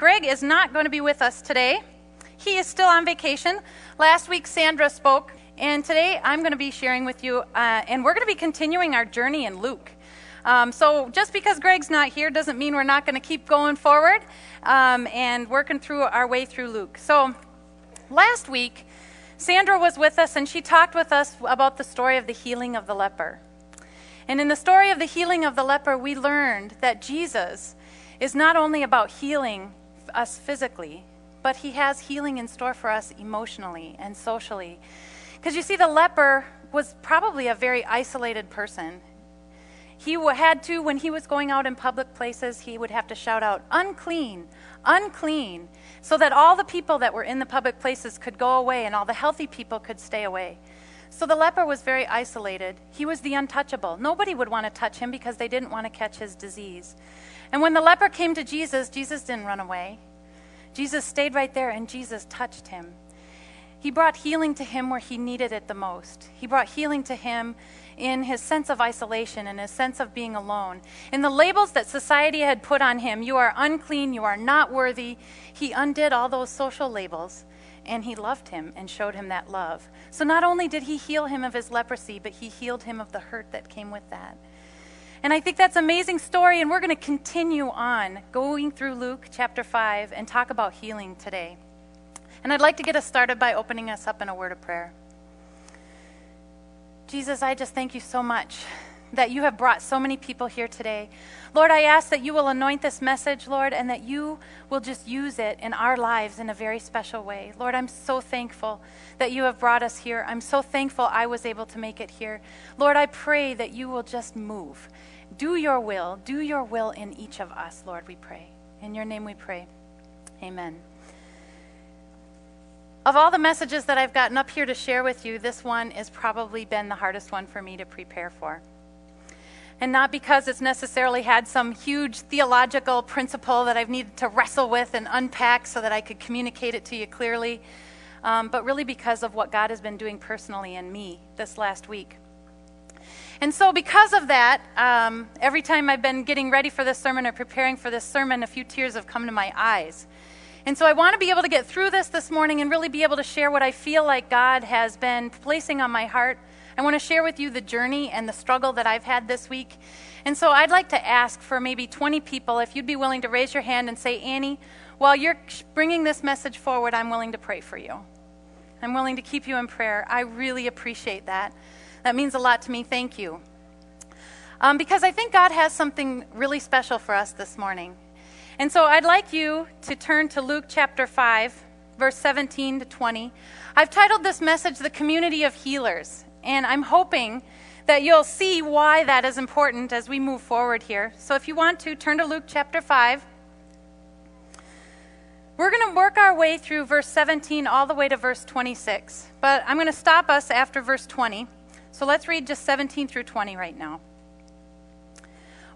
Greg is not going to be with us today. He is still on vacation. Last week, Sandra spoke, and today I'm going to be sharing with you, uh, and we're going to be continuing our journey in Luke. Um, so just because Greg's not here doesn't mean we're not going to keep going forward um, and working through our way through Luke. So last week, Sandra was with us, and she talked with us about the story of the healing of the leper. And in the story of the healing of the leper, we learned that Jesus is not only about healing us physically, but he has healing in store for us emotionally and socially. Because you see, the leper was probably a very isolated person. He had to, when he was going out in public places, he would have to shout out, unclean, unclean, so that all the people that were in the public places could go away and all the healthy people could stay away. So the leper was very isolated. He was the untouchable. Nobody would want to touch him because they didn't want to catch his disease. And when the leper came to Jesus, Jesus didn't run away. Jesus stayed right there and Jesus touched him. He brought healing to him where he needed it the most. He brought healing to him in his sense of isolation and his sense of being alone. In the labels that society had put on him, you are unclean, you are not worthy, he undid all those social labels and he loved him and showed him that love. So not only did he heal him of his leprosy, but he healed him of the hurt that came with that. And I think that's an amazing story, and we're going to continue on going through Luke chapter 5 and talk about healing today. And I'd like to get us started by opening us up in a word of prayer. Jesus, I just thank you so much that you have brought so many people here today. Lord, I ask that you will anoint this message, Lord, and that you will just use it in our lives in a very special way. Lord, I'm so thankful that you have brought us here. I'm so thankful I was able to make it here. Lord, I pray that you will just move. Do your will. Do your will in each of us, Lord, we pray. In your name we pray. Amen. Of all the messages that I've gotten up here to share with you, this one has probably been the hardest one for me to prepare for and not because it's necessarily had some huge theological principle that I've needed to wrestle with and unpack so that I could communicate it to you clearly, um, but really because of what God has been doing personally in me this last week. And so, because of that, um, every time I've been getting ready for this sermon or preparing for this sermon, a few tears have come to my eyes. And so, I want to be able to get through this this morning and really be able to share what I feel like God has been placing on my heart I want to share with you the journey and the struggle that I've had this week. And so I'd like to ask for maybe 20 people if you'd be willing to raise your hand and say, Annie, while you're bringing this message forward, I'm willing to pray for you. I'm willing to keep you in prayer. I really appreciate that. That means a lot to me. Thank you. Um, because I think God has something really special for us this morning. And so I'd like you to turn to Luke chapter 5, verse 17 to 20. I've titled this message, The Community of Healers. And I'm hoping that you'll see why that is important as we move forward here. So if you want to, turn to Luke chapter 5. We're going to work our way through verse 17 all the way to verse 26. But I'm going to stop us after verse 20. So let's read just 17 through 20 right now.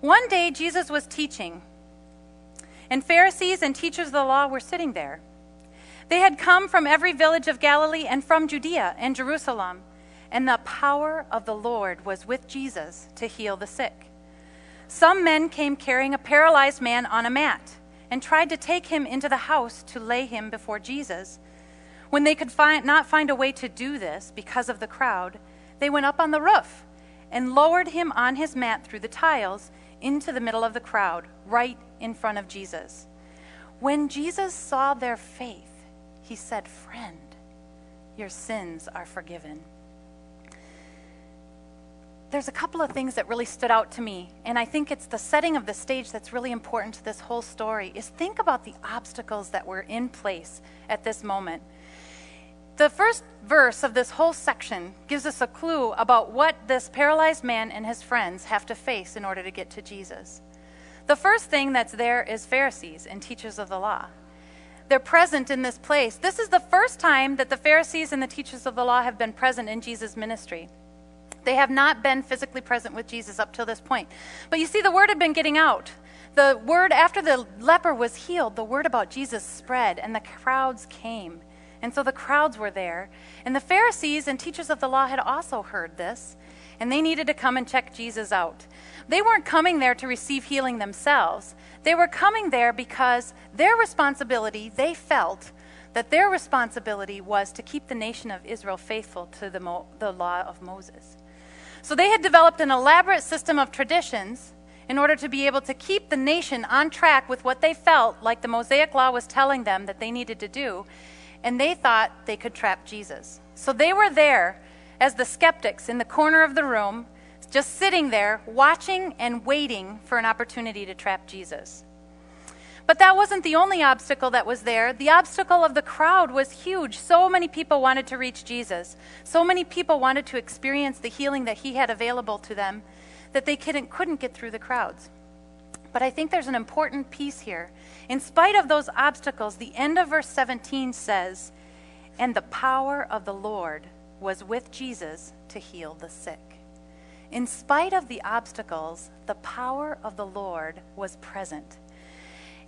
One day Jesus was teaching, and Pharisees and teachers of the law were sitting there. They had come from every village of Galilee and from Judea and Jerusalem and the power of the Lord was with Jesus to heal the sick. Some men came carrying a paralyzed man on a mat and tried to take him into the house to lay him before Jesus. When they could find, not find a way to do this because of the crowd, they went up on the roof and lowered him on his mat through the tiles into the middle of the crowd, right in front of Jesus. When Jesus saw their faith, he said, Friend, your sins are forgiven there's a couple of things that really stood out to me and i think it's the setting of the stage that's really important to this whole story is think about the obstacles that were in place at this moment the first verse of this whole section gives us a clue about what this paralyzed man and his friends have to face in order to get to jesus the first thing that's there is pharisees and teachers of the law they're present in this place this is the first time that the pharisees and the teachers of the law have been present in jesus ministry they have not been physically present with Jesus up till this point. But you see, the word had been getting out. The word, after the leper was healed, the word about Jesus spread, and the crowds came. And so the crowds were there. And the Pharisees and teachers of the law had also heard this. and they needed to come and check Jesus out. They weren't coming there to receive healing themselves. They were coming there because their responsibility, they felt that their responsibility was to keep the nation of Israel faithful to the, Mo- the law of Moses. So they had developed an elaborate system of traditions in order to be able to keep the nation on track with what they felt like the Mosaic law was telling them that they needed to do, and they thought they could trap Jesus. So they were there as the skeptics in the corner of the room, just sitting there, watching and waiting for an opportunity to trap Jesus. But that wasn't the only obstacle that was there. The obstacle of the crowd was huge. So many people wanted to reach Jesus. So many people wanted to experience the healing that he had available to them that they couldn't, couldn't get through the crowds. But I think there's an important piece here. In spite of those obstacles, the end of verse 17 says, And the power of the Lord was with Jesus to heal the sick. In spite of the obstacles, the power of the Lord was present.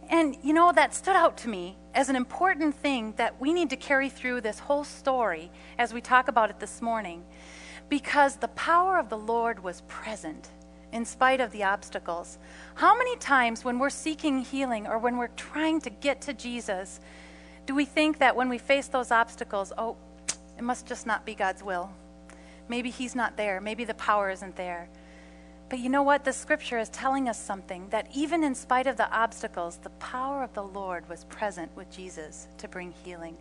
And you know, that stood out to me as an important thing that we need to carry through this whole story as we talk about it this morning. Because the power of the Lord was present in spite of the obstacles. How many times when we're seeking healing or when we're trying to get to Jesus, do we think that when we face those obstacles, oh, it must just not be God's will? Maybe He's not there. Maybe the power isn't there. But you know what? The scripture is telling us something that even in spite of the obstacles, the power of the Lord was present with Jesus to bring healing.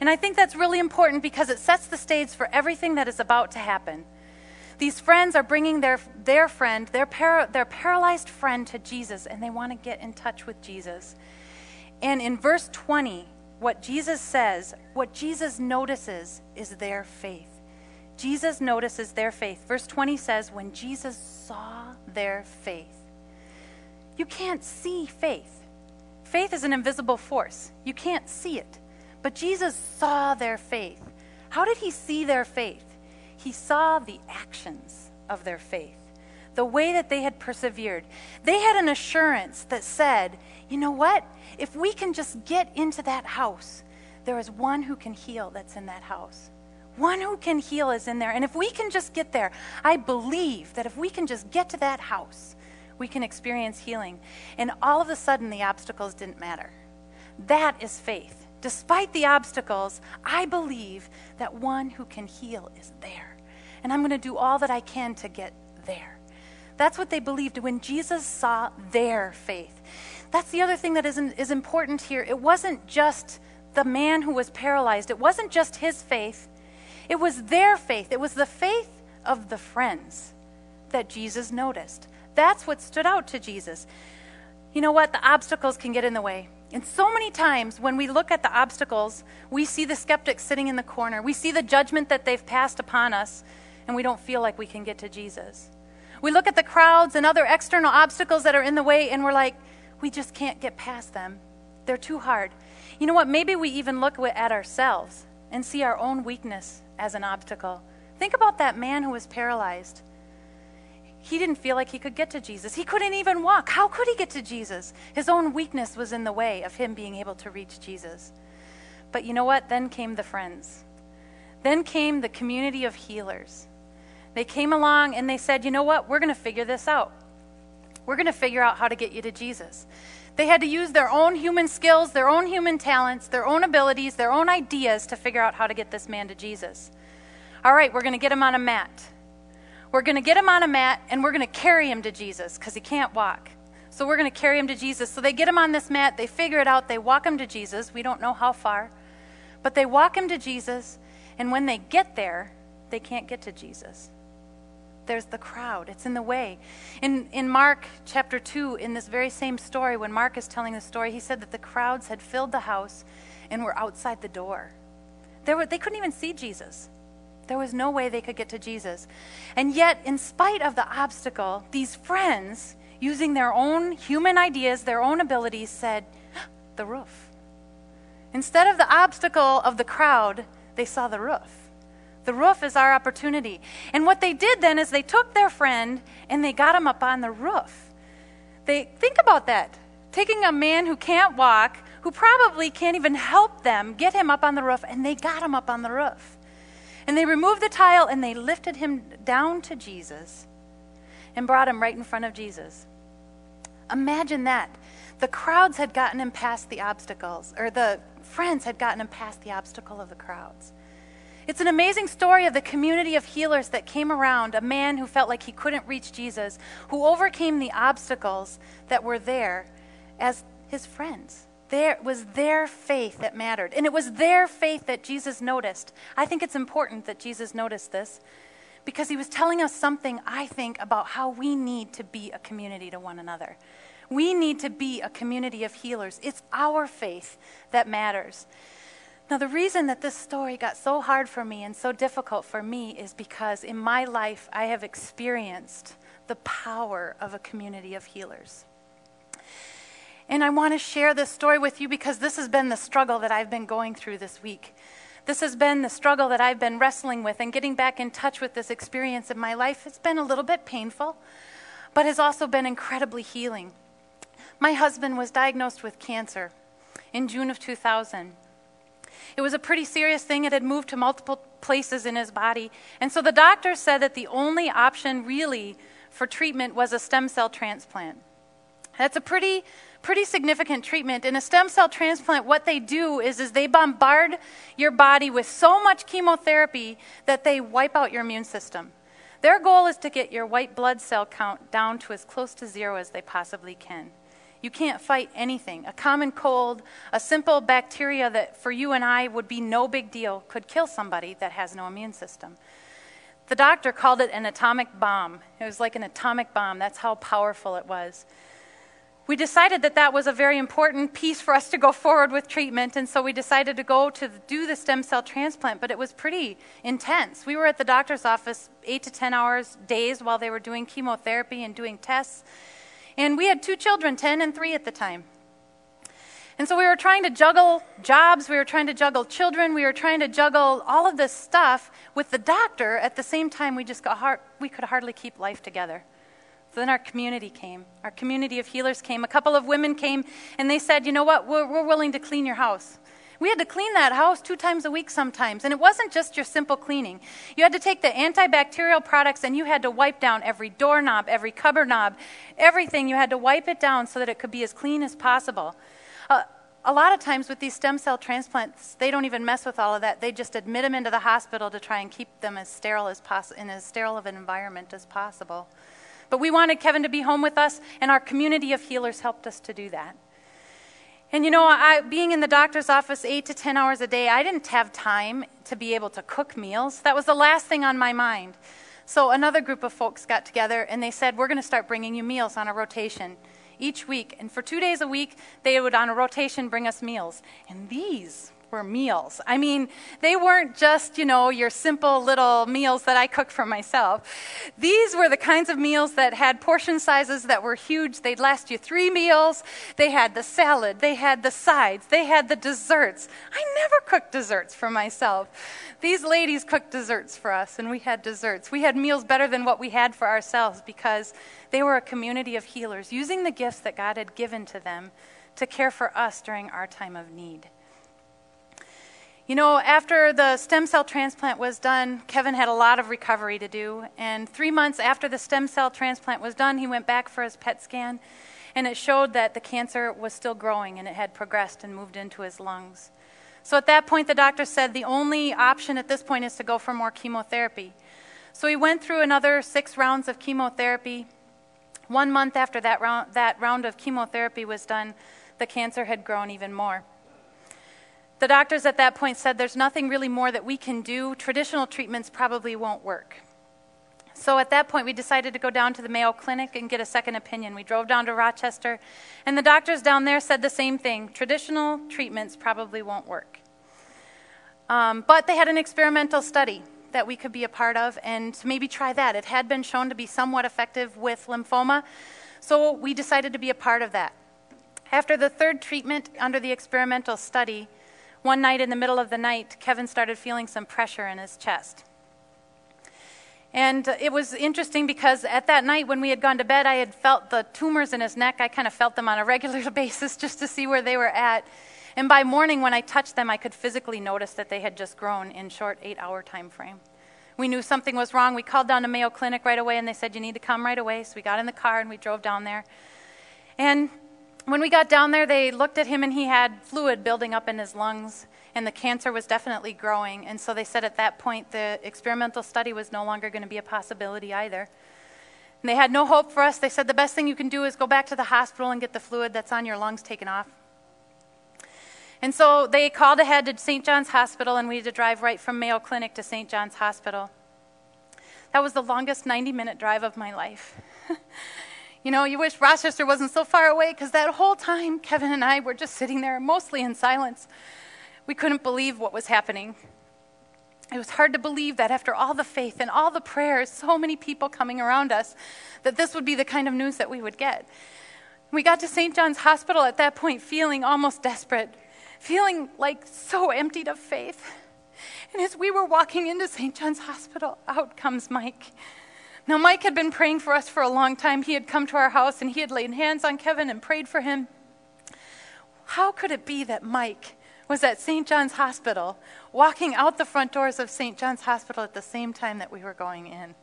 And I think that's really important because it sets the stage for everything that is about to happen. These friends are bringing their, their friend, their, para, their paralyzed friend, to Jesus, and they want to get in touch with Jesus. And in verse 20, what Jesus says, what Jesus notices is their faith. Jesus notices their faith. Verse 20 says, When Jesus saw their faith, you can't see faith. Faith is an invisible force, you can't see it. But Jesus saw their faith. How did he see their faith? He saw the actions of their faith, the way that they had persevered. They had an assurance that said, you know what? If we can just get into that house, there is one who can heal that's in that house. One who can heal is in there. And if we can just get there, I believe that if we can just get to that house, we can experience healing. And all of a sudden, the obstacles didn't matter. That is faith. Despite the obstacles, I believe that one who can heal is there and I'm going to do all that I can to get there. That's what they believed when Jesus saw their faith. That's the other thing that is, is important here. It wasn't just the man who was paralyzed, it wasn't just his faith, it was their faith. It was the faith of the friends that Jesus noticed. That's what stood out to Jesus. You know what? The obstacles can get in the way. And so many times when we look at the obstacles, we see the skeptics sitting in the corner. We see the judgment that they've passed upon us and we don't feel like we can get to Jesus. We look at the crowds and other external obstacles that are in the way, and we're like, we just can't get past them. They're too hard. You know what? Maybe we even look at ourselves and see our own weakness as an obstacle. Think about that man who was paralyzed. He didn't feel like he could get to Jesus. He couldn't even walk. How could he get to Jesus? His own weakness was in the way of him being able to reach Jesus. But you know what? Then came the friends. Then came the community of healers. They came along and they said, you know what? We're going to figure this out. We're going to figure out how to get you to Jesus. They had to use their own human skills, their own human talents, their own abilities, their own ideas to figure out how to get this man to Jesus. All right, we're going to get him on a mat. We're going to get him on a mat and we're going to carry him to Jesus because he can't walk. So we're going to carry him to Jesus. So they get him on this mat, they figure it out, they walk him to Jesus. We don't know how far, but they walk him to Jesus. And when they get there, they can't get to Jesus there's the crowd. It's in the way. In, in Mark chapter 2, in this very same story, when Mark is telling the story, he said that the crowds had filled the house and were outside the door. They, were, they couldn't even see Jesus. There was no way they could get to Jesus. And yet, in spite of the obstacle, these friends, using their own human ideas, their own abilities, said, The roof. Instead of the obstacle of the crowd, they saw the roof. The roof is our opportunity. And what they did then is they took their friend and they got him up on the roof. They think about that. Taking a man who can't walk, who probably can't even help them, get him up on the roof, and they got him up on the roof. And they removed the tile and they lifted him down to Jesus and brought him right in front of Jesus. Imagine that. The crowds had gotten him past the obstacles, or the friends had gotten him past the obstacle of the crowds. It's an amazing story of the community of healers that came around a man who felt like he couldn't reach Jesus, who overcame the obstacles that were there as his friends. There was their faith that mattered. And it was their faith that Jesus noticed. I think it's important that Jesus noticed this because he was telling us something, I think, about how we need to be a community to one another. We need to be a community of healers. It's our faith that matters. Now, the reason that this story got so hard for me and so difficult for me is because in my life I have experienced the power of a community of healers. And I want to share this story with you because this has been the struggle that I've been going through this week. This has been the struggle that I've been wrestling with, and getting back in touch with this experience in my life. It's been a little bit painful, but has also been incredibly healing. My husband was diagnosed with cancer in June of 2000. It was a pretty serious thing. It had moved to multiple places in his body. And so the doctor said that the only option really for treatment was a stem cell transplant. That's a pretty pretty significant treatment. In a stem cell transplant, what they do is, is they bombard your body with so much chemotherapy that they wipe out your immune system. Their goal is to get your white blood cell count down to as close to zero as they possibly can. You can't fight anything. A common cold, a simple bacteria that for you and I would be no big deal, could kill somebody that has no immune system. The doctor called it an atomic bomb. It was like an atomic bomb. That's how powerful it was. We decided that that was a very important piece for us to go forward with treatment, and so we decided to go to do the stem cell transplant, but it was pretty intense. We were at the doctor's office eight to 10 hours days while they were doing chemotherapy and doing tests. And we had two children, 10 and 3 at the time. And so we were trying to juggle jobs, we were trying to juggle children, we were trying to juggle all of this stuff with the doctor at the same time we just got hard, we could hardly keep life together. So then our community came. Our community of healers came. A couple of women came and they said, You know what? We're, we're willing to clean your house. We had to clean that house two times a week sometimes. And it wasn't just your simple cleaning. You had to take the antibacterial products and you had to wipe down every doorknob, every cupboard knob, everything. You had to wipe it down so that it could be as clean as possible. Uh, a lot of times with these stem cell transplants, they don't even mess with all of that. They just admit them into the hospital to try and keep them as sterile as possible, in as sterile of an environment as possible. But we wanted Kevin to be home with us, and our community of healers helped us to do that. And you know, I, being in the doctor's office eight to 10 hours a day, I didn't have time to be able to cook meals. That was the last thing on my mind. So another group of folks got together and they said, We're going to start bringing you meals on a rotation each week. And for two days a week, they would, on a rotation, bring us meals. And these were meals. I mean, they weren't just, you know, your simple little meals that I cook for myself. These were the kinds of meals that had portion sizes that were huge. They'd last you three meals. They had the salad, they had the sides, they had the desserts. I never cooked desserts for myself. These ladies cooked desserts for us, and we had desserts. We had meals better than what we had for ourselves because they were a community of healers using the gifts that God had given to them to care for us during our time of need. You know, after the stem cell transplant was done, Kevin had a lot of recovery to do. And three months after the stem cell transplant was done, he went back for his PET scan, and it showed that the cancer was still growing and it had progressed and moved into his lungs. So at that point, the doctor said the only option at this point is to go for more chemotherapy. So he went through another six rounds of chemotherapy. One month after that round, that round of chemotherapy was done, the cancer had grown even more. The doctors at that point said there's nothing really more that we can do. Traditional treatments probably won't work. So at that point, we decided to go down to the Mayo Clinic and get a second opinion. We drove down to Rochester, and the doctors down there said the same thing traditional treatments probably won't work. Um, but they had an experimental study that we could be a part of and maybe try that. It had been shown to be somewhat effective with lymphoma, so we decided to be a part of that. After the third treatment under the experimental study, one night in the middle of the night, Kevin started feeling some pressure in his chest. And it was interesting because at that night when we had gone to bed, I had felt the tumors in his neck. I kind of felt them on a regular basis just to see where they were at. And by morning, when I touched them, I could physically notice that they had just grown in short eight hour time frame. We knew something was wrong. We called down to Mayo Clinic right away, and they said, You need to come right away. So we got in the car and we drove down there. And when we got down there, they looked at him, and he had fluid building up in his lungs, and the cancer was definitely growing. And so they said at that point, the experimental study was no longer going to be a possibility either. And they had no hope for us. They said, The best thing you can do is go back to the hospital and get the fluid that's on your lungs taken off. And so they called ahead to St. John's Hospital, and we had to drive right from Mayo Clinic to St. John's Hospital. That was the longest 90 minute drive of my life. you know, you wish Rochester wasn't so far away because that whole time, Kevin and I were just sitting there, mostly in silence. We couldn't believe what was happening. It was hard to believe that after all the faith and all the prayers, so many people coming around us, that this would be the kind of news that we would get. We got to St. John's Hospital at that point feeling almost desperate feeling like so emptied of faith. And as we were walking into St. John's Hospital, out comes Mike. Now, Mike had been praying for us for a long time. He had come to our house and he had laid hands on Kevin and prayed for him. How could it be that Mike was at St. John's Hospital, walking out the front doors of St. John's Hospital at the same time that we were going in?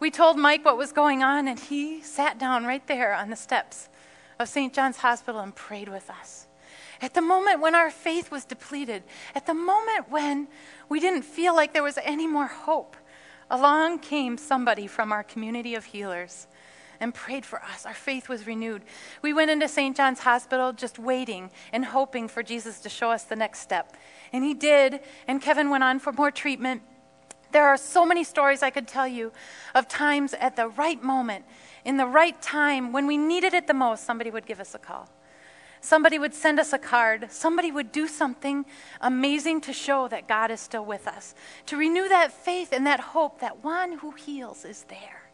We told Mike what was going on, and he sat down right there on the steps of St. John's Hospital and prayed with us. At the moment when our faith was depleted, at the moment when we didn't feel like there was any more hope, along came somebody from our community of healers and prayed for us. Our faith was renewed. We went into St. John's Hospital just waiting and hoping for Jesus to show us the next step. And he did, and Kevin went on for more treatment. There are so many stories I could tell you of times at the right moment, in the right time, when we needed it the most, somebody would give us a call. Somebody would send us a card. Somebody would do something amazing to show that God is still with us, to renew that faith and that hope that one who heals is there.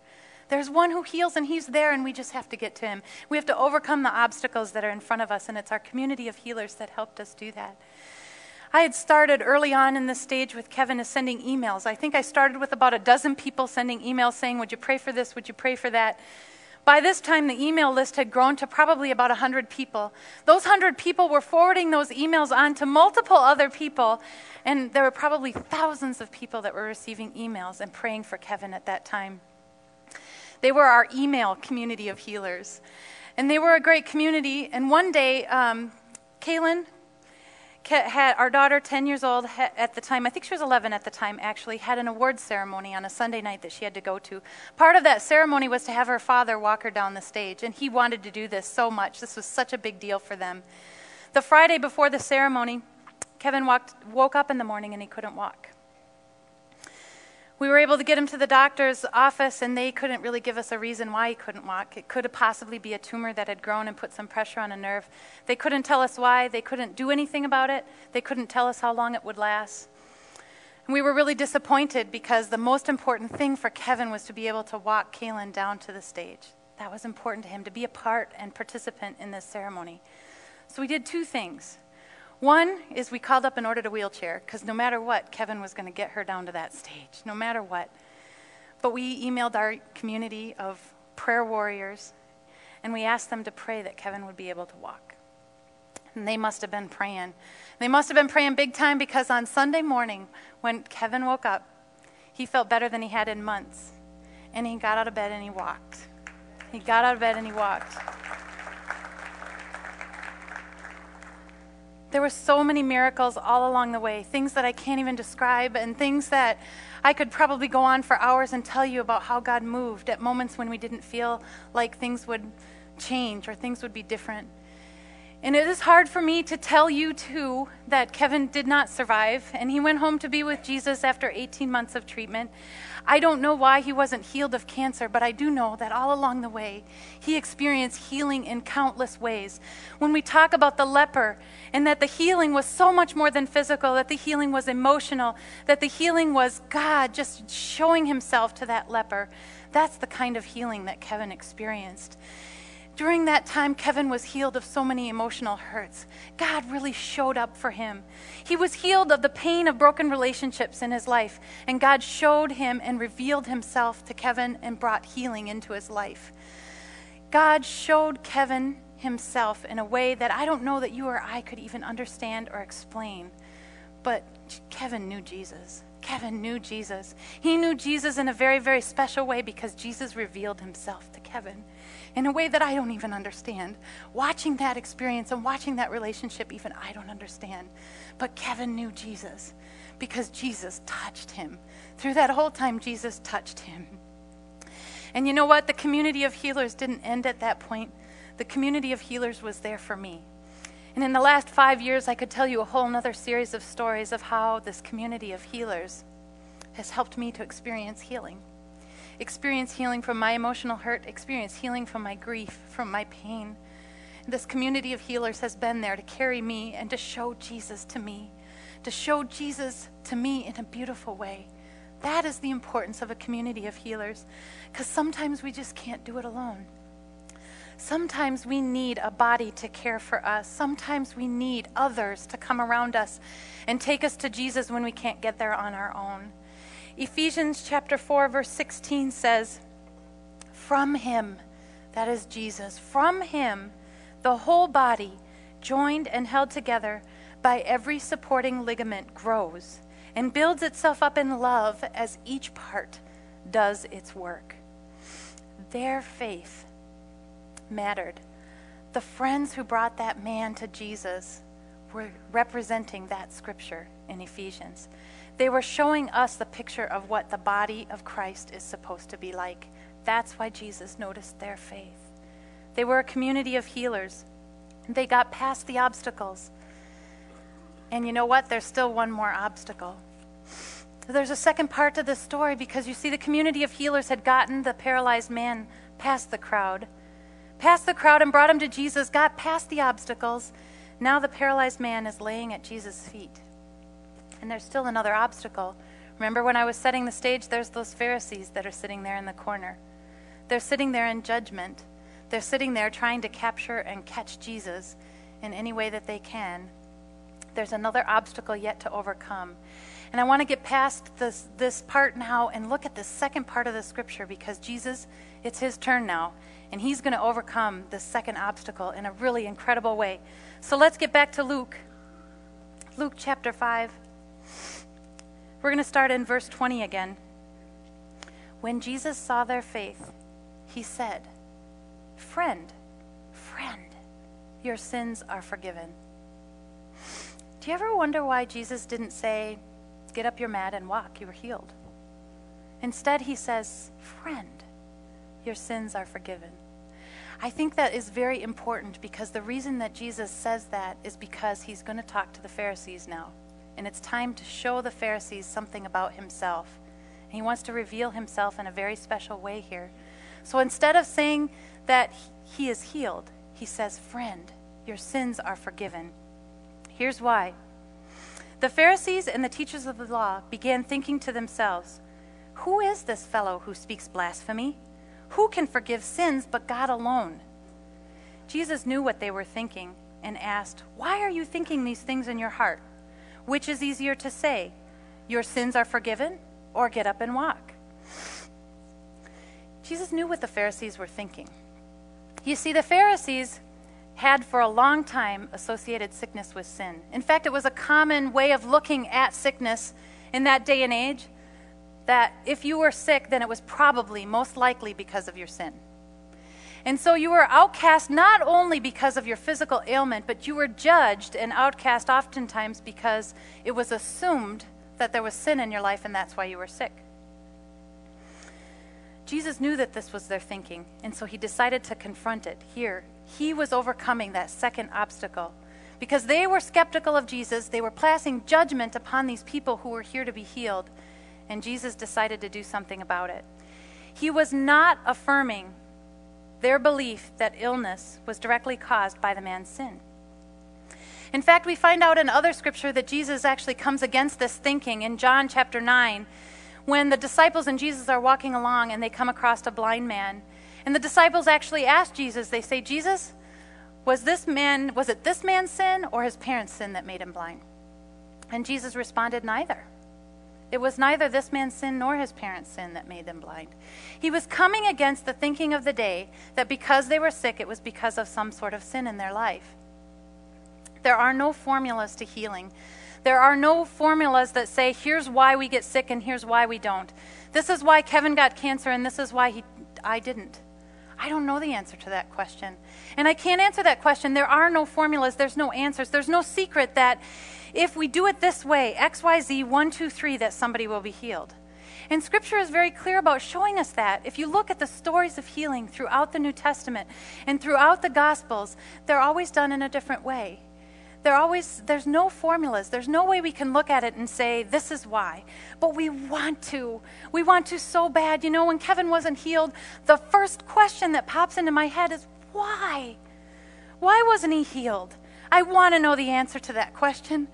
There's one who heals and he's there, and we just have to get to him. We have to overcome the obstacles that are in front of us, and it's our community of healers that helped us do that. I had started early on in the stage with Kevin as sending emails. I think I started with about a dozen people sending emails saying, Would you pray for this? Would you pray for that? By this time, the email list had grown to probably about 100 people. Those 100 people were forwarding those emails on to multiple other people, and there were probably thousands of people that were receiving emails and praying for Kevin at that time. They were our email community of healers. And they were a great community. And one day, um, Kaylin, had our daughter, 10 years old at the time, I think she was 11 at the time actually, had an awards ceremony on a Sunday night that she had to go to. Part of that ceremony was to have her father walk her down the stage, and he wanted to do this so much. This was such a big deal for them. The Friday before the ceremony, Kevin walked, woke up in the morning and he couldn't walk. We were able to get him to the doctor's office, and they couldn't really give us a reason why he couldn't walk. It could possibly be a tumor that had grown and put some pressure on a nerve. They couldn't tell us why. They couldn't do anything about it. They couldn't tell us how long it would last. And we were really disappointed because the most important thing for Kevin was to be able to walk Kaylin down to the stage. That was important to him, to be a part and participant in this ceremony. So we did two things. One is we called up and ordered a wheelchair because no matter what, Kevin was going to get her down to that stage, no matter what. But we emailed our community of prayer warriors and we asked them to pray that Kevin would be able to walk. And they must have been praying. They must have been praying big time because on Sunday morning, when Kevin woke up, he felt better than he had in months. And he got out of bed and he walked. He got out of bed and he walked. There were so many miracles all along the way, things that I can't even describe, and things that I could probably go on for hours and tell you about how God moved at moments when we didn't feel like things would change or things would be different. And it is hard for me to tell you, too, that Kevin did not survive, and he went home to be with Jesus after 18 months of treatment. I don't know why he wasn't healed of cancer, but I do know that all along the way, he experienced healing in countless ways. When we talk about the leper, and that the healing was so much more than physical, that the healing was emotional, that the healing was God just showing himself to that leper, that's the kind of healing that Kevin experienced. During that time, Kevin was healed of so many emotional hurts. God really showed up for him. He was healed of the pain of broken relationships in his life, and God showed him and revealed himself to Kevin and brought healing into his life. God showed Kevin himself in a way that I don't know that you or I could even understand or explain. But Kevin knew Jesus. Kevin knew Jesus. He knew Jesus in a very, very special way because Jesus revealed himself to Kevin in a way that I don't even understand. Watching that experience and watching that relationship, even I don't understand. But Kevin knew Jesus because Jesus touched him. Through that whole time, Jesus touched him. And you know what? The community of healers didn't end at that point. The community of healers was there for me. And in the last five years, I could tell you a whole other series of stories of how this community of healers has helped me to experience healing. Experience healing from my emotional hurt, experience healing from my grief, from my pain. This community of healers has been there to carry me and to show Jesus to me, to show Jesus to me in a beautiful way. That is the importance of a community of healers, because sometimes we just can't do it alone. Sometimes we need a body to care for us. Sometimes we need others to come around us and take us to Jesus when we can't get there on our own. Ephesians chapter 4 verse 16 says, "From him, that is Jesus, from him the whole body, joined and held together by every supporting ligament grows and builds itself up in love as each part does its work." Their faith mattered. The friends who brought that man to Jesus were representing that scripture in Ephesians. They were showing us the picture of what the body of Christ is supposed to be like. That's why Jesus noticed their faith. They were a community of healers. They got past the obstacles. And you know what? There's still one more obstacle. There's a second part to this story because you see, the community of healers had gotten the paralyzed man past the crowd past the crowd and brought him to Jesus, got past the obstacles. Now the paralyzed man is laying at Jesus' feet. And there's still another obstacle. Remember when I was setting the stage, there's those Pharisees that are sitting there in the corner. They're sitting there in judgment. They're sitting there trying to capture and catch Jesus in any way that they can. There's another obstacle yet to overcome. And I want to get past this, this part now and look at the second part of the scripture because Jesus, it's his turn now and he's going to overcome the second obstacle in a really incredible way. So let's get back to Luke. Luke chapter 5. We're going to start in verse 20 again. When Jesus saw their faith, he said, Friend, friend, your sins are forgiven. Do you ever wonder why Jesus didn't say, Get up your mat and walk, you are healed? Instead, he says, Friend, your sins are forgiven. I think that is very important because the reason that Jesus says that is because he's going to talk to the Pharisees now. And it's time to show the Pharisees something about himself. And he wants to reveal himself in a very special way here. So instead of saying that he is healed, he says, Friend, your sins are forgiven. Here's why. The Pharisees and the teachers of the law began thinking to themselves, Who is this fellow who speaks blasphemy? Who can forgive sins but God alone? Jesus knew what they were thinking and asked, Why are you thinking these things in your heart? Which is easier to say, Your sins are forgiven, or get up and walk? Jesus knew what the Pharisees were thinking. You see, the Pharisees had for a long time associated sickness with sin. In fact, it was a common way of looking at sickness in that day and age that if you were sick, then it was probably most likely because of your sin. And so you were outcast not only because of your physical ailment, but you were judged and outcast oftentimes because it was assumed that there was sin in your life and that's why you were sick. Jesus knew that this was their thinking, and so he decided to confront it here. He was overcoming that second obstacle because they were skeptical of Jesus. They were passing judgment upon these people who were here to be healed and Jesus decided to do something about it. He was not affirming their belief that illness was directly caused by the man's sin. In fact, we find out in other scripture that Jesus actually comes against this thinking in John chapter 9 when the disciples and Jesus are walking along and they come across a blind man. And the disciples actually ask Jesus, they say, Jesus, was this man, was it this man's sin or his parents' sin that made him blind? And Jesus responded, neither. It was neither this man's sin nor his parents' sin that made them blind. He was coming against the thinking of the day that because they were sick, it was because of some sort of sin in their life. There are no formulas to healing. There are no formulas that say, here's why we get sick and here's why we don't. This is why Kevin got cancer and this is why he, I didn't. I don't know the answer to that question. And I can't answer that question. There are no formulas, there's no answers, there's no secret that if we do it this way, XYZ, 1, 2, 3, that somebody will be healed. And scripture is very clear about showing us that. If you look at the stories of healing throughout the New Testament and throughout the Gospels, they're always done in a different way. They're always, there's no formulas. There's no way we can look at it and say, this is why. But we want to. We want to so bad. You know, when Kevin wasn't healed, the first question that pops into my head is, why? Why wasn't he healed? I want to know the answer to that question,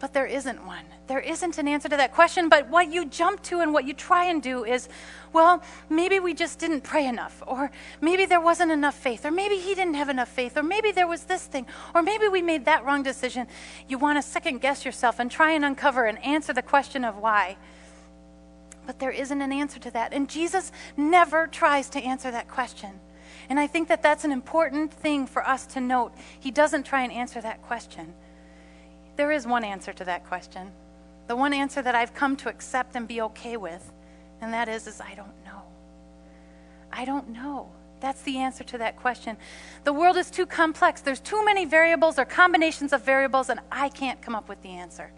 but there isn't one. There isn't an answer to that question, but what you jump to and what you try and do is, well, maybe we just didn't pray enough, or maybe there wasn't enough faith, or maybe he didn't have enough faith, or maybe there was this thing, or maybe we made that wrong decision. You want to second guess yourself and try and uncover and answer the question of why. But there isn't an answer to that. And Jesus never tries to answer that question. And I think that that's an important thing for us to note. He doesn't try and answer that question. There is one answer to that question the one answer that I've come to accept and be okay with, and that is, is I don't know. I don't know. That's the answer to that question. The world is too complex. There's too many variables or combinations of variables, and I can't come up with the answer.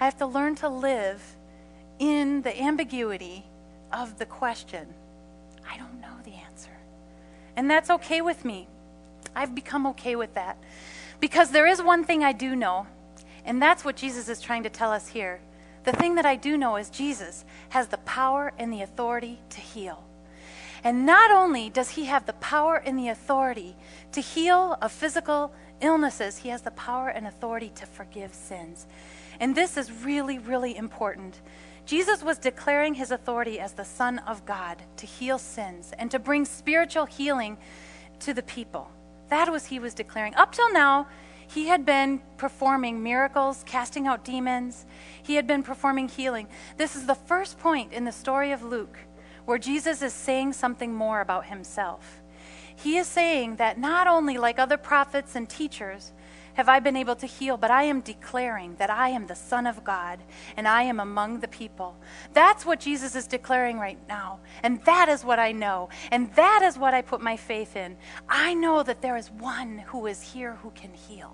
I have to learn to live in the ambiguity of the question. I don't know the answer. And that's okay with me. I've become okay with that. Because there is one thing I do know, and that's what Jesus is trying to tell us here. The thing that I do know is Jesus has the power and the authority to heal. And not only does he have the power and the authority to heal of physical illnesses, he has the power and authority to forgive sins. And this is really, really important. Jesus was declaring his authority as the Son of God to heal sins and to bring spiritual healing to the people. That was he was declaring. Up till now, he had been performing miracles, casting out demons. He had been performing healing. This is the first point in the story of Luke where Jesus is saying something more about himself. He is saying that not only like other prophets and teachers have I been able to heal, but I am declaring that I am the Son of God and I am among the people. That's what Jesus is declaring right now. And that is what I know. And that is what I put my faith in. I know that there is one who is here who can heal.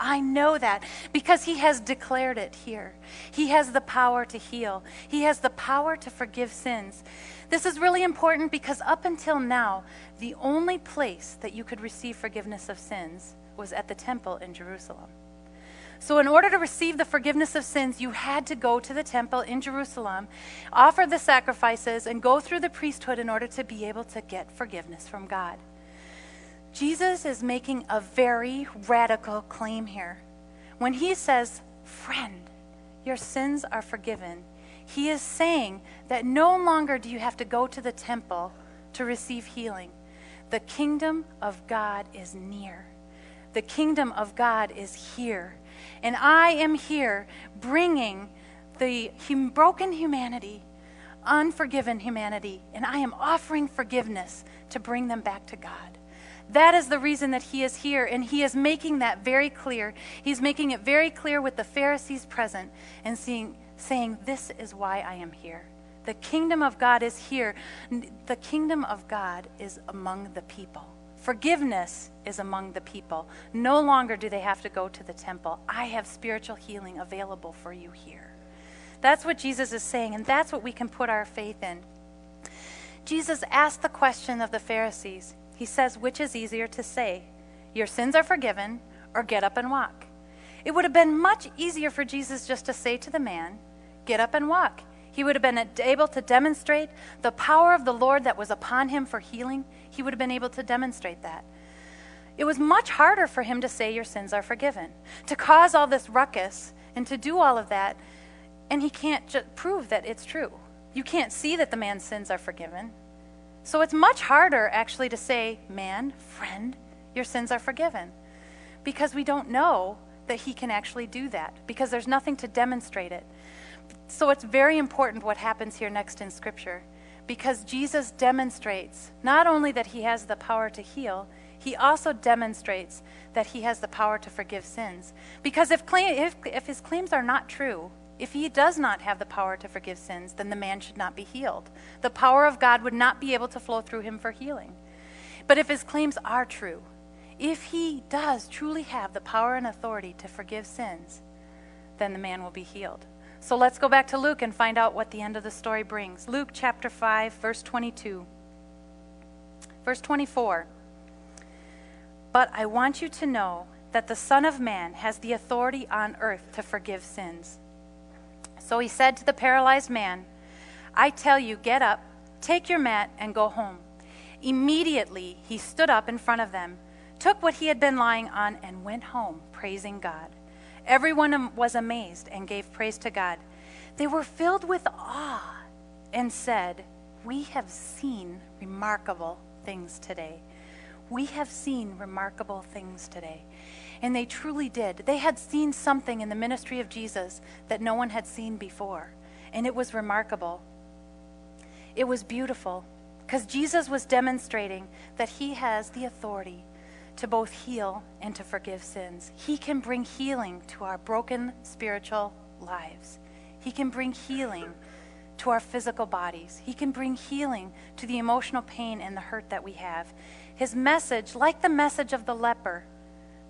I know that because He has declared it here. He has the power to heal, He has the power to forgive sins. This is really important because up until now, the only place that you could receive forgiveness of sins was at the temple in Jerusalem. So, in order to receive the forgiveness of sins, you had to go to the temple in Jerusalem, offer the sacrifices, and go through the priesthood in order to be able to get forgiveness from God. Jesus is making a very radical claim here. When he says, Friend, your sins are forgiven, he is saying that no longer do you have to go to the temple to receive healing. The kingdom of God is near. The kingdom of God is here. And I am here bringing the hum- broken humanity, unforgiven humanity, and I am offering forgiveness to bring them back to God. That is the reason that he is here, and he is making that very clear. He's making it very clear with the Pharisees present and seeing, saying, This is why I am here. The kingdom of God is here. The kingdom of God is among the people. Forgiveness is among the people. No longer do they have to go to the temple. I have spiritual healing available for you here. That's what Jesus is saying, and that's what we can put our faith in. Jesus asked the question of the Pharisees he says, Which is easier to say, Your sins are forgiven, or get up and walk? It would have been much easier for Jesus just to say to the man, Get up and walk. He would have been able to demonstrate the power of the Lord that was upon him for healing. He would have been able to demonstrate that. It was much harder for him to say, Your sins are forgiven, to cause all this ruckus and to do all of that, and he can't just prove that it's true. You can't see that the man's sins are forgiven. So it's much harder actually to say, man, friend, your sins are forgiven. Because we don't know that he can actually do that, because there's nothing to demonstrate it. So it's very important what happens here next in Scripture because Jesus demonstrates not only that he has the power to heal, he also demonstrates that he has the power to forgive sins. Because if, claim, if, if his claims are not true, if he does not have the power to forgive sins, then the man should not be healed. The power of God would not be able to flow through him for healing. But if his claims are true, if he does truly have the power and authority to forgive sins, then the man will be healed. So let's go back to Luke and find out what the end of the story brings. Luke chapter 5, verse 22. Verse 24. But I want you to know that the Son of Man has the authority on earth to forgive sins. So he said to the paralyzed man, I tell you, get up, take your mat, and go home. Immediately he stood up in front of them, took what he had been lying on, and went home, praising God. Everyone was amazed and gave praise to God. They were filled with awe and said, We have seen remarkable things today. We have seen remarkable things today. And they truly did. They had seen something in the ministry of Jesus that no one had seen before. And it was remarkable. It was beautiful because Jesus was demonstrating that he has the authority to both heal and to forgive sins. He can bring healing to our broken spiritual lives. He can bring healing to our physical bodies. He can bring healing to the emotional pain and the hurt that we have. His message, like the message of the leper,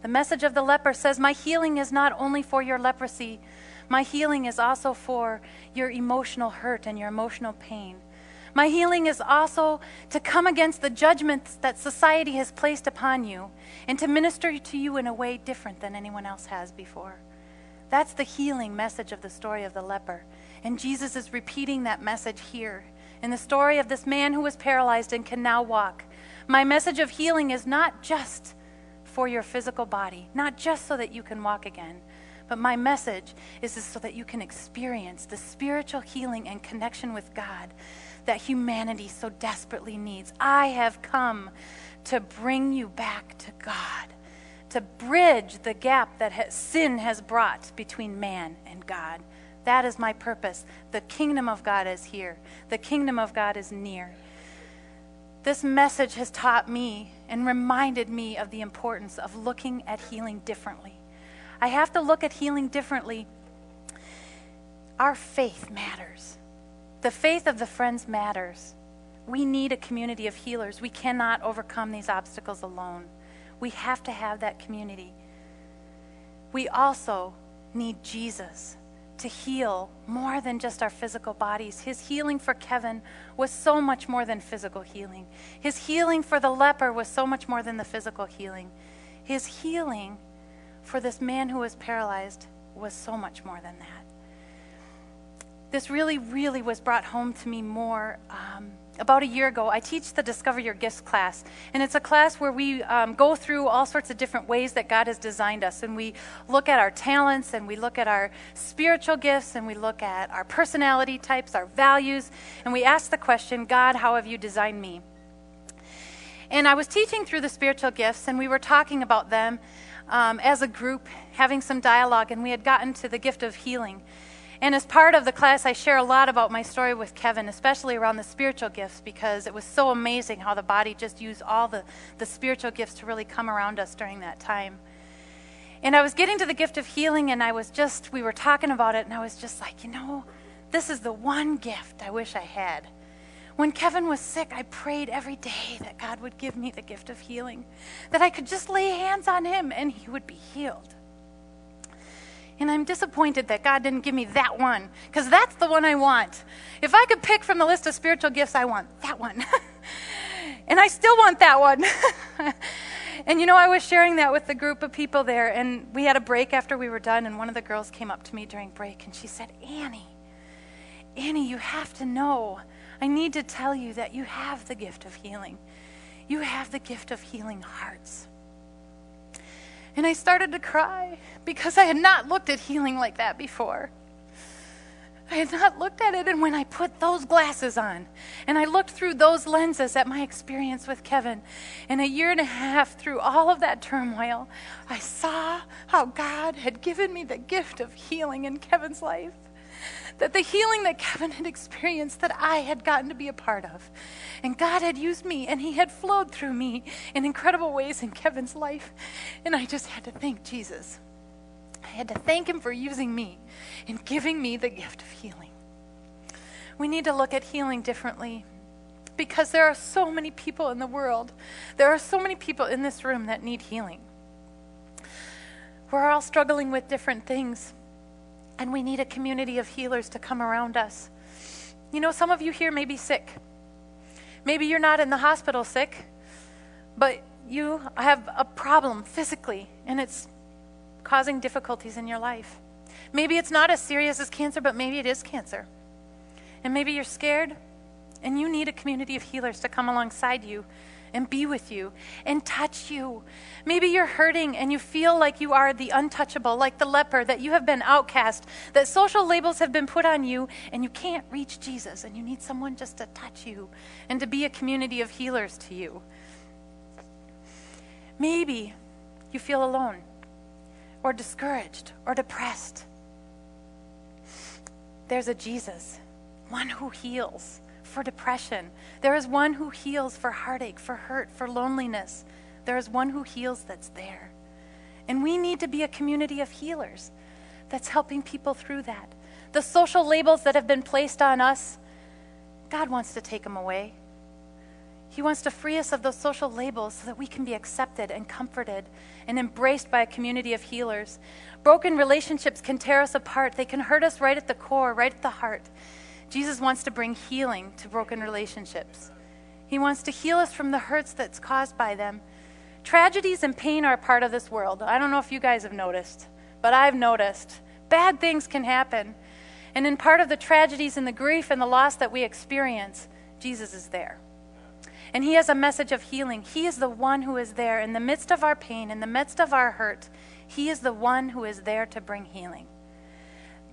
the message of the leper says, My healing is not only for your leprosy, my healing is also for your emotional hurt and your emotional pain. My healing is also to come against the judgments that society has placed upon you and to minister to you in a way different than anyone else has before. That's the healing message of the story of the leper. And Jesus is repeating that message here in the story of this man who was paralyzed and can now walk. My message of healing is not just for your physical body, not just so that you can walk again, but my message is so that you can experience the spiritual healing and connection with God that humanity so desperately needs. I have come to bring you back to God, to bridge the gap that sin has brought between man and God. That is my purpose. The kingdom of God is here, the kingdom of God is near. This message has taught me and reminded me of the importance of looking at healing differently. I have to look at healing differently. Our faith matters. The faith of the friends matters. We need a community of healers. We cannot overcome these obstacles alone. We have to have that community. We also need Jesus to heal more than just our physical bodies. His healing for Kevin was so much more than physical healing. His healing for the leper was so much more than the physical healing. His healing for this man who was paralyzed was so much more than that this really, really was brought home to me more um, about a year ago. I teach the Discover Your Gifts class, and it's a class where we um, go through all sorts of different ways that God has designed us, and we look at our talents, and we look at our spiritual gifts, and we look at our personality types, our values, and we ask the question, God, how have you designed me? And I was teaching through the spiritual gifts, and we were talking about them um, as a group, having some dialogue, and we had gotten to the gift of healing. And as part of the class, I share a lot about my story with Kevin, especially around the spiritual gifts, because it was so amazing how the body just used all the, the spiritual gifts to really come around us during that time. And I was getting to the gift of healing, and I was just, we were talking about it, and I was just like, you know, this is the one gift I wish I had. When Kevin was sick, I prayed every day that God would give me the gift of healing, that I could just lay hands on him and he would be healed. And I'm disappointed that God didn't give me that one, because that's the one I want. If I could pick from the list of spiritual gifts, I want that one. and I still want that one. and you know, I was sharing that with the group of people there, and we had a break after we were done, and one of the girls came up to me during break, and she said, Annie, Annie, you have to know. I need to tell you that you have the gift of healing. You have the gift of healing hearts. And I started to cry because I had not looked at healing like that before. I had not looked at it, and when I put those glasses on and I looked through those lenses at my experience with Kevin, in a year and a half through all of that turmoil, I saw how God had given me the gift of healing in Kevin's life. That the healing that Kevin had experienced, that I had gotten to be a part of. And God had used me, and He had flowed through me in incredible ways in Kevin's life. And I just had to thank Jesus. I had to thank Him for using me and giving me the gift of healing. We need to look at healing differently because there are so many people in the world. There are so many people in this room that need healing. We're all struggling with different things, and we need a community of healers to come around us. You know, some of you here may be sick. Maybe you're not in the hospital sick, but you have a problem physically, and it's causing difficulties in your life. Maybe it's not as serious as cancer, but maybe it is cancer. And maybe you're scared, and you need a community of healers to come alongside you and be with you and touch you. Maybe you're hurting and you feel like you are the untouchable, like the leper, that you have been outcast, that social labels have been put on you, and you can't reach Jesus, and you need someone just to touch you and to be a community of healers to you. Maybe you feel alone or discouraged or depressed. There's a Jesus, one who heals for depression. There is one who heals for heartache, for hurt, for loneliness. There is one who heals that's there. And we need to be a community of healers that's helping people through that. The social labels that have been placed on us, God wants to take them away. He wants to free us of those social labels so that we can be accepted and comforted and embraced by a community of healers. Broken relationships can tear us apart, they can hurt us right at the core, right at the heart. Jesus wants to bring healing to broken relationships. He wants to heal us from the hurts that's caused by them. Tragedies and pain are a part of this world. I don't know if you guys have noticed, but I've noticed. Bad things can happen. And in part of the tragedies and the grief and the loss that we experience, Jesus is there. And He has a message of healing. He is the one who is there in the midst of our pain, in the midst of our hurt. He is the one who is there to bring healing.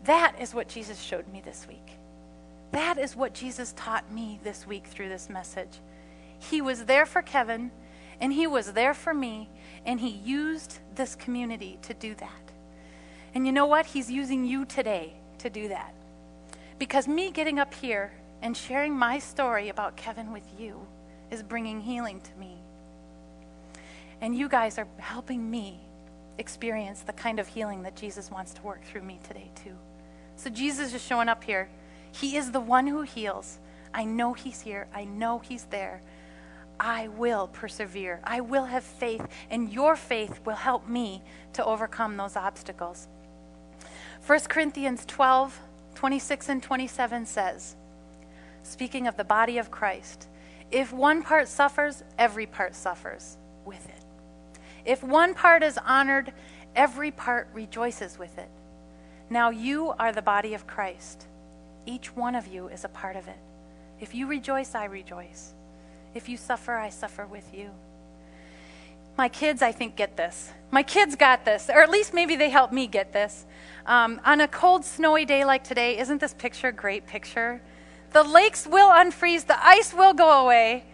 That is what Jesus showed me this week. That is what Jesus taught me this week through this message. He was there for Kevin, and he was there for me, and he used this community to do that. And you know what? He's using you today to do that. Because me getting up here and sharing my story about Kevin with you is bringing healing to me. And you guys are helping me experience the kind of healing that Jesus wants to work through me today, too. So Jesus is showing up here he is the one who heals. I know He's here. I know He's there. I will persevere. I will have faith, and your faith will help me to overcome those obstacles. 1 Corinthians 12, 26 and 27 says, speaking of the body of Christ, if one part suffers, every part suffers with it. If one part is honored, every part rejoices with it. Now you are the body of Christ each one of you is a part of it. If you rejoice, I rejoice. If you suffer, I suffer with you. My kids, I think, get this. My kids got this, or at least maybe they helped me get this. Um, on a cold, snowy day like today, isn't this picture a great picture? The lakes will unfreeze, the ice will go away.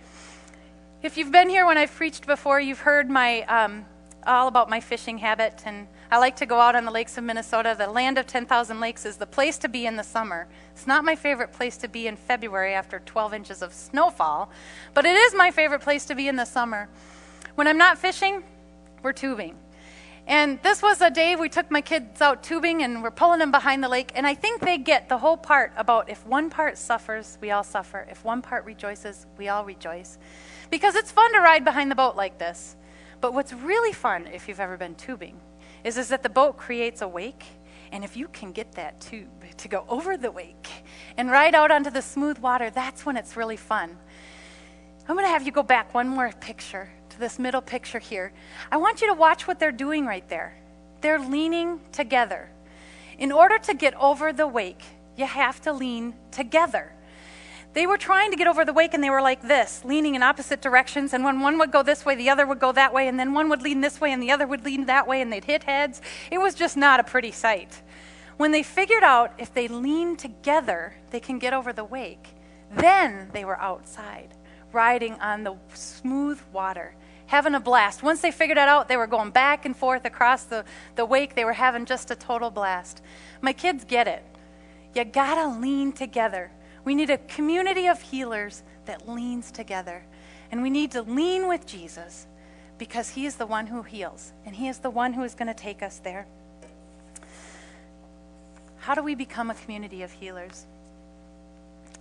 If you've been here when I've preached before, you've heard my um, all about my fishing habit and I like to go out on the lakes of Minnesota. The land of 10,000 lakes is the place to be in the summer. It's not my favorite place to be in February after 12 inches of snowfall, but it is my favorite place to be in the summer. When I'm not fishing, we're tubing. And this was a day we took my kids out tubing and we're pulling them behind the lake. And I think they get the whole part about if one part suffers, we all suffer. If one part rejoices, we all rejoice. Because it's fun to ride behind the boat like this. But what's really fun, if you've ever been tubing, is, is that the boat creates a wake. And if you can get that tube to go over the wake and ride out onto the smooth water, that's when it's really fun. I'm going to have you go back one more picture to this middle picture here. I want you to watch what they're doing right there. They're leaning together. In order to get over the wake, you have to lean together. They were trying to get over the wake and they were like this, leaning in opposite directions. And when one would go this way, the other would go that way. And then one would lean this way and the other would lean that way and they'd hit heads. It was just not a pretty sight. When they figured out if they lean together, they can get over the wake, then they were outside, riding on the smooth water, having a blast. Once they figured it out, they were going back and forth across the, the wake. They were having just a total blast. My kids get it You gotta lean together. We need a community of healers that leans together. And we need to lean with Jesus because He is the one who heals, and He is the one who is going to take us there. How do we become a community of healers?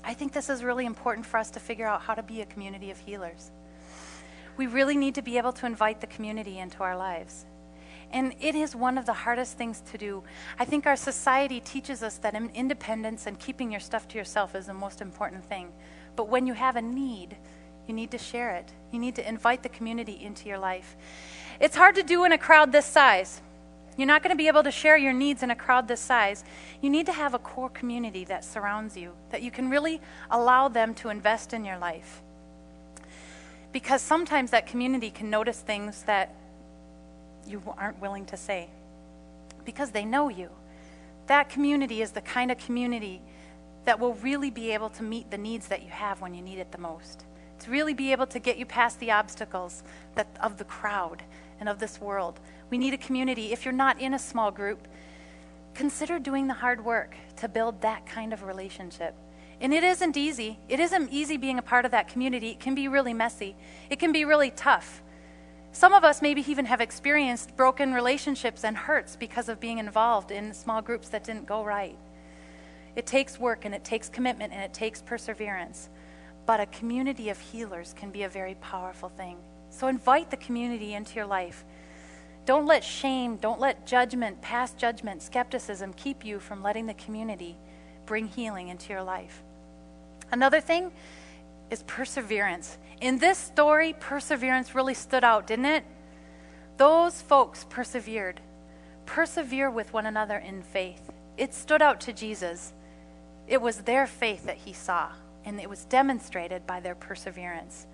I think this is really important for us to figure out how to be a community of healers. We really need to be able to invite the community into our lives. And it is one of the hardest things to do. I think our society teaches us that independence and keeping your stuff to yourself is the most important thing. But when you have a need, you need to share it. You need to invite the community into your life. It's hard to do in a crowd this size. You're not going to be able to share your needs in a crowd this size. You need to have a core community that surrounds you, that you can really allow them to invest in your life. Because sometimes that community can notice things that you aren't willing to say because they know you. That community is the kind of community that will really be able to meet the needs that you have when you need it the most. To really be able to get you past the obstacles that, of the crowd and of this world. We need a community. If you're not in a small group, consider doing the hard work to build that kind of relationship. And it isn't easy. It isn't easy being a part of that community. It can be really messy, it can be really tough. Some of us maybe even have experienced broken relationships and hurts because of being involved in small groups that didn't go right. It takes work and it takes commitment and it takes perseverance. But a community of healers can be a very powerful thing. So invite the community into your life. Don't let shame, don't let judgment, past judgment, skepticism keep you from letting the community bring healing into your life. Another thing is perseverance. In this story, perseverance really stood out, didn't it? Those folks persevered. Persevere with one another in faith. It stood out to Jesus. It was their faith that he saw, and it was demonstrated by their perseverance.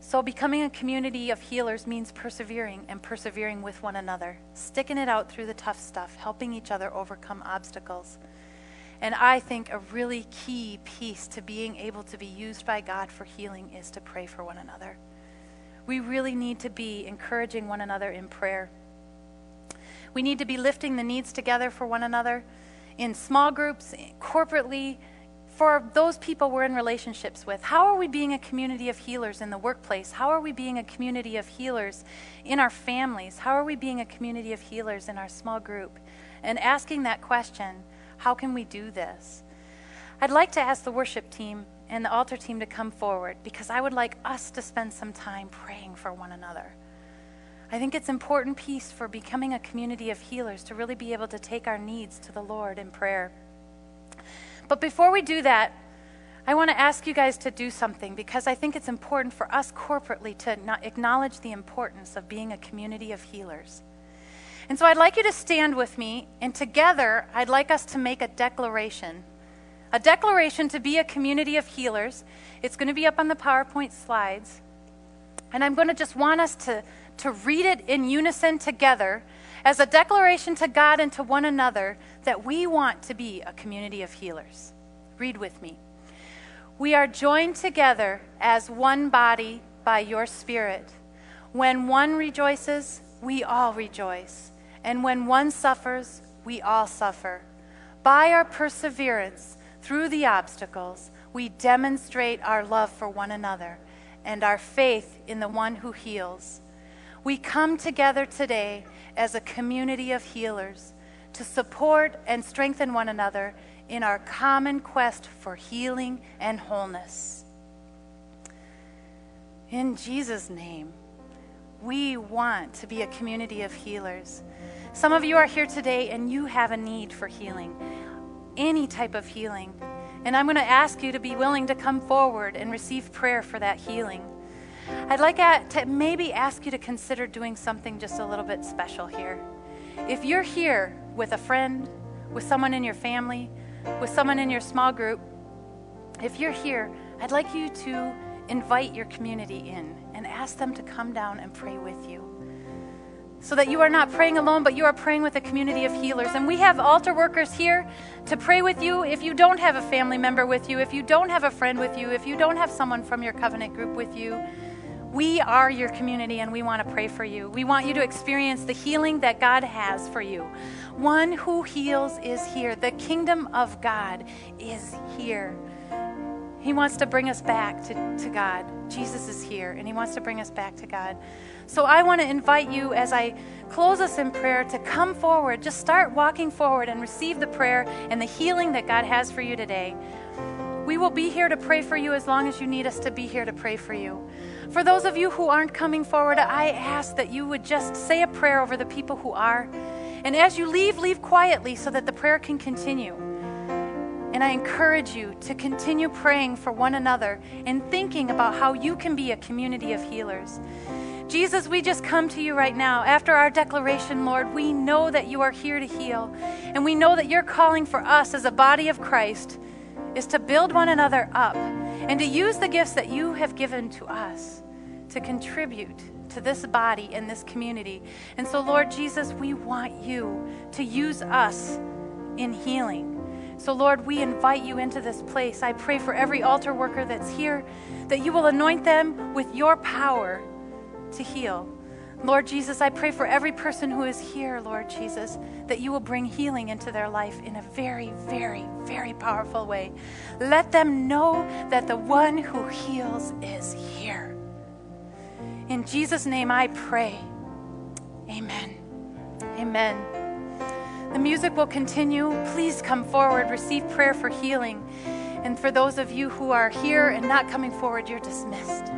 So, becoming a community of healers means persevering and persevering with one another, sticking it out through the tough stuff, helping each other overcome obstacles. And I think a really key piece to being able to be used by God for healing is to pray for one another. We really need to be encouraging one another in prayer. We need to be lifting the needs together for one another in small groups, corporately, for those people we're in relationships with. How are we being a community of healers in the workplace? How are we being a community of healers in our families? How are we being a community of healers in our small group? And asking that question how can we do this? I'd like to ask the worship team and the altar team to come forward because I would like us to spend some time praying for one another. I think it's important piece for becoming a community of healers to really be able to take our needs to the Lord in prayer. But before we do that, I want to ask you guys to do something because I think it's important for us corporately to acknowledge the importance of being a community of healers. And so I'd like you to stand with me, and together I'd like us to make a declaration. A declaration to be a community of healers. It's going to be up on the PowerPoint slides. And I'm going to just want us to, to read it in unison together as a declaration to God and to one another that we want to be a community of healers. Read with me. We are joined together as one body by your Spirit. When one rejoices, we all rejoice. And when one suffers, we all suffer. By our perseverance through the obstacles, we demonstrate our love for one another and our faith in the one who heals. We come together today as a community of healers to support and strengthen one another in our common quest for healing and wholeness. In Jesus' name, we want to be a community of healers. Some of you are here today and you have a need for healing, any type of healing. And I'm going to ask you to be willing to come forward and receive prayer for that healing. I'd like to maybe ask you to consider doing something just a little bit special here. If you're here with a friend, with someone in your family, with someone in your small group, if you're here, I'd like you to invite your community in and ask them to come down and pray with you so that you are not praying alone, but you are praying with a community of healers. And we have altar workers here to pray with you. If you don't have a family member with you, if you don't have a friend with you, if you don't have someone from your covenant group with you, We are your community and we want to pray for you. We want you to experience the healing that God has for you. One who heals is here. The kingdom of God is here. He wants to bring us back to, to God. Jesus is here and He wants to bring us back to God. So I want to invite you as I close us in prayer to come forward. Just start walking forward and receive the prayer and the healing that God has for you today. We will be here to pray for you as long as you need us to be here to pray for you. For those of you who aren't coming forward, I ask that you would just say a prayer over the people who are. And as you leave, leave quietly so that the prayer can continue. And I encourage you to continue praying for one another and thinking about how you can be a community of healers. Jesus, we just come to you right now. After our declaration, Lord, we know that you are here to heal. And we know that you're calling for us as a body of Christ is to build one another up and to use the gifts that you have given to us to contribute to this body and this community. And so, Lord Jesus, we want you to use us in healing. So, Lord, we invite you into this place. I pray for every altar worker that's here that you will anoint them with your power to heal. Lord Jesus, I pray for every person who is here, Lord Jesus, that you will bring healing into their life in a very, very, very powerful way. Let them know that the one who heals is here. In Jesus' name I pray. Amen. Amen. The music will continue. Please come forward, receive prayer for healing. And for those of you who are here and not coming forward, you're dismissed.